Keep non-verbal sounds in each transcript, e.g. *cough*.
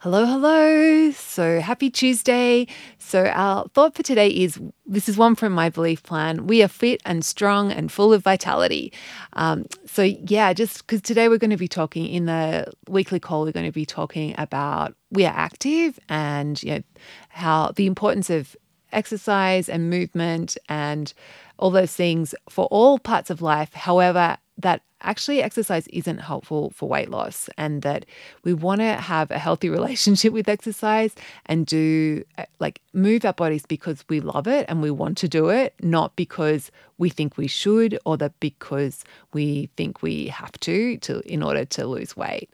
Hello, hello. So happy Tuesday. So, our thought for today is this is one from my belief plan. We are fit and strong and full of vitality. Um, so, yeah, just because today we're going to be talking in the weekly call, we're going to be talking about we are active and you know, how the importance of exercise and movement and all those things for all parts of life. However, that actually exercise isn't helpful for weight loss and that we want to have a healthy *laughs* relationship with exercise and do uh, like move our bodies because we love it and we want to do it not because we think we should or that because we think we have to to in order to lose weight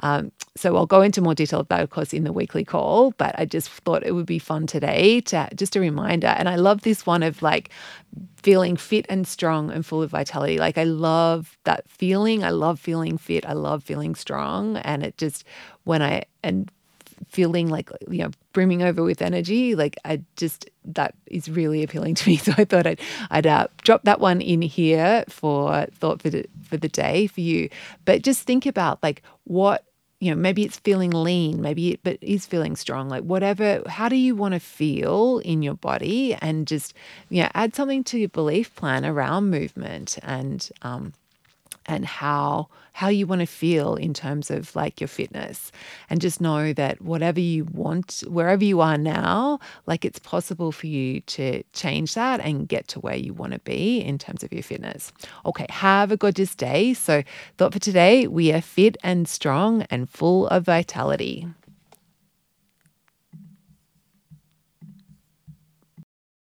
um, so i'll go into more detail about it of course in the weekly call but i just thought it would be fun today to just a reminder and i love this one of like feeling fit and strong and full of vitality. Like I love that feeling. I love feeling fit. I love feeling strong. And it just, when I, and feeling like, you know, brimming over with energy, like I just, that is really appealing to me. *laughs* So I thought I'd, I'd uh, drop that one in here for thought for the, for the day for you. But just think about like what you know, maybe it's feeling lean, maybe it but is feeling strong, like whatever, how do you want to feel in your body? And just, you know, add something to your belief plan around movement and um and how how you want to feel in terms of like your fitness. And just know that whatever you want wherever you are now like it's possible for you to change that and get to where you want to be in terms of your fitness. Okay have a gorgeous day. So thought for today we are fit and strong and full of vitality